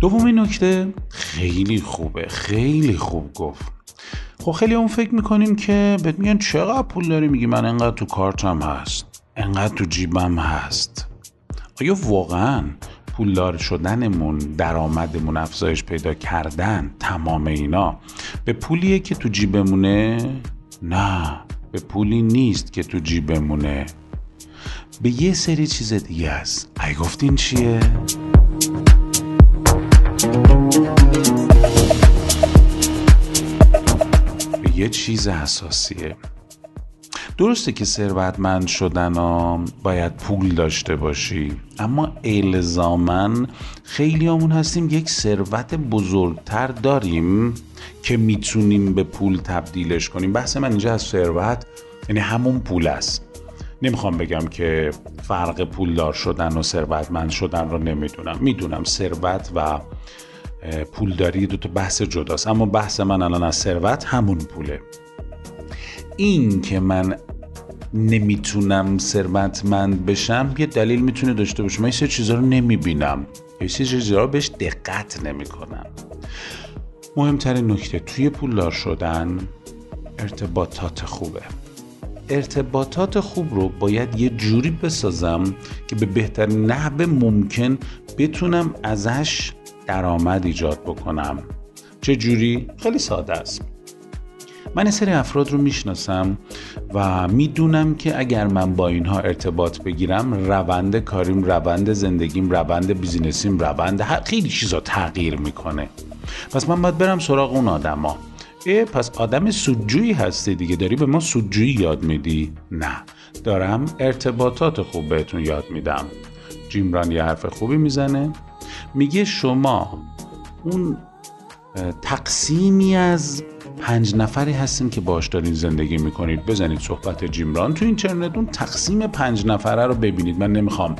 دومین نکته. خیلی خوبه خیلی خوب گفت. خب خیلی اون فکر می‌کنیم که بهت میگن چقدر پول داری؟ میگی من انقدر تو کارتم هست. انقدر تو جیبم هست. آیا واقعا پولدار شدنمون درآمدمون افزایش پیدا کردن تمام اینا به پولیه که تو جیبمونه؟ نه به پولی نیست که تو جیبمونه. به یه سری چیز دیگه است. ای گفتین چیه؟ یه چیز اساسیه درسته که ثروتمند شدن ها باید پول داشته باشی اما الزامن خیلی همون هستیم یک ثروت بزرگتر داریم که می‌تونیم به پول تبدیلش کنیم. بحث من اینجا از ثروت یعنی همون پول است. نمی‌خوام بگم که فرق پولدار شدن و ثروتمند شدن رو نمی‌دونم. می‌دونم ثروت و پولداری دو تا بحث جداست. اما بحث من الان از ثروت همون پوله. این که من نمی‌تونم ثروتمند بشم یه دلیل می‌تونه داشته باشه. من یه چیزا رو نمی‌بینم. یه سری چیزا رو بهش دقت نمی‌کنم. مهمترین نکته توی پولدار شدن ارتباطات خوبه. ارتباطات خوب رو باید یه جوری بسازم که به بهترین نحو ممکن بتونم ازش درآمد ایجاد بکنم. چه جوری؟ خیلی ساده است. من این سری افراد رو می‌شناسم و می‌دونم که اگر من با اینها ارتباط بگیرم روند کاریم روند زندگیم روند بیزینسیم روند خیلی چیزا تغییر می‌کنه. پس من باید برم سراغ اون آدما. پس آدم سودجویی هستی دیگه. داری به ما سودجویی یاد میدی؟ نه. دارم ارتباطات خوب بهتون یاد میدم. جیمران یه حرف خوبی می‌زنه. میگه شما اون تقسیمی از پنج نفری هستین که باش دارین زندگی می‌کنید. بزنید صحبت جیمران تو اینترنت اون تقسیم پنج نفره رو ببینید. من نمی‌خوام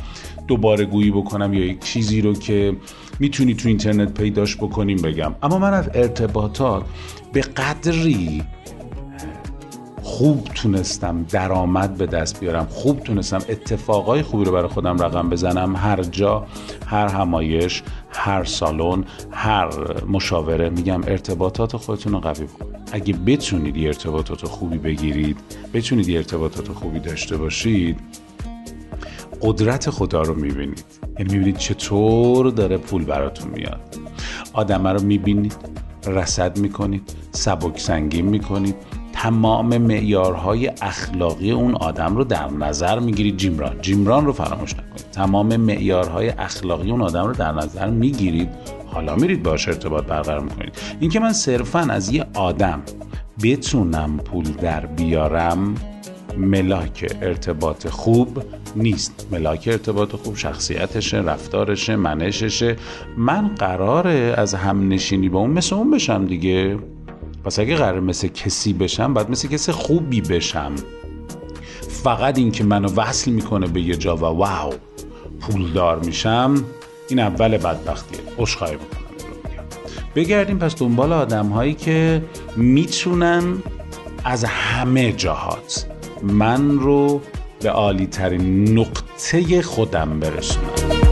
دوباره گویی بکنم یا یک چیزی رو که می‌تونی تو اینترنت پیداش بکنیم بگم. اما من از ارتباطات به قدری خوب تونستم درآمد به دست بیارم خوب تونستم اتفاقای خوبی رو برای خودم رقم بزنم. هر جا هر همایش هر سالن هر مشاوره میگم ارتباطات خودتون رو قوی بکنید اگه بتونید یه ارتباطات خوبی بگیرید بتونید یه ارتباطات خوبی داشته باشید قدرت خدا رو می‌بینید. یعنی می‌بینید چطور داره پول براتون میاد. آدمه رو می‌بینید رسد می‌کنید سبک سنگین می‌کنید. تمام معیارهای اخلاقی اون آدم رو در نظر می‌گیرید جیمران جیمران رو فراموش نکنید. تمام معیارهای اخلاقی اون آدم رو در نظر می‌گیرید. حالا میرید باش ارتباط برقرار می‌کنید. اینکه من صرفا از یه آدم بتونم پول در بیارم ملاک ارتباط خوب نیست. ملاک ارتباط خوب شخصیتشه رفتارشه منششه. من قراره از هم نشینی با اون مثل اون بشم دیگه. پس اگه قرار مثل کسی بشم باید مثل کسی خوبی بشم. فقط این که منو وصل می‌کنه به یه جا و واو پولدار میشم این اول بدبختیه. عشقایی می‌کنم بگردیم پس دنبال آدم هایی که می‌تونن از همه جهات من رو به عالی ترین نقطه خودم برسونم.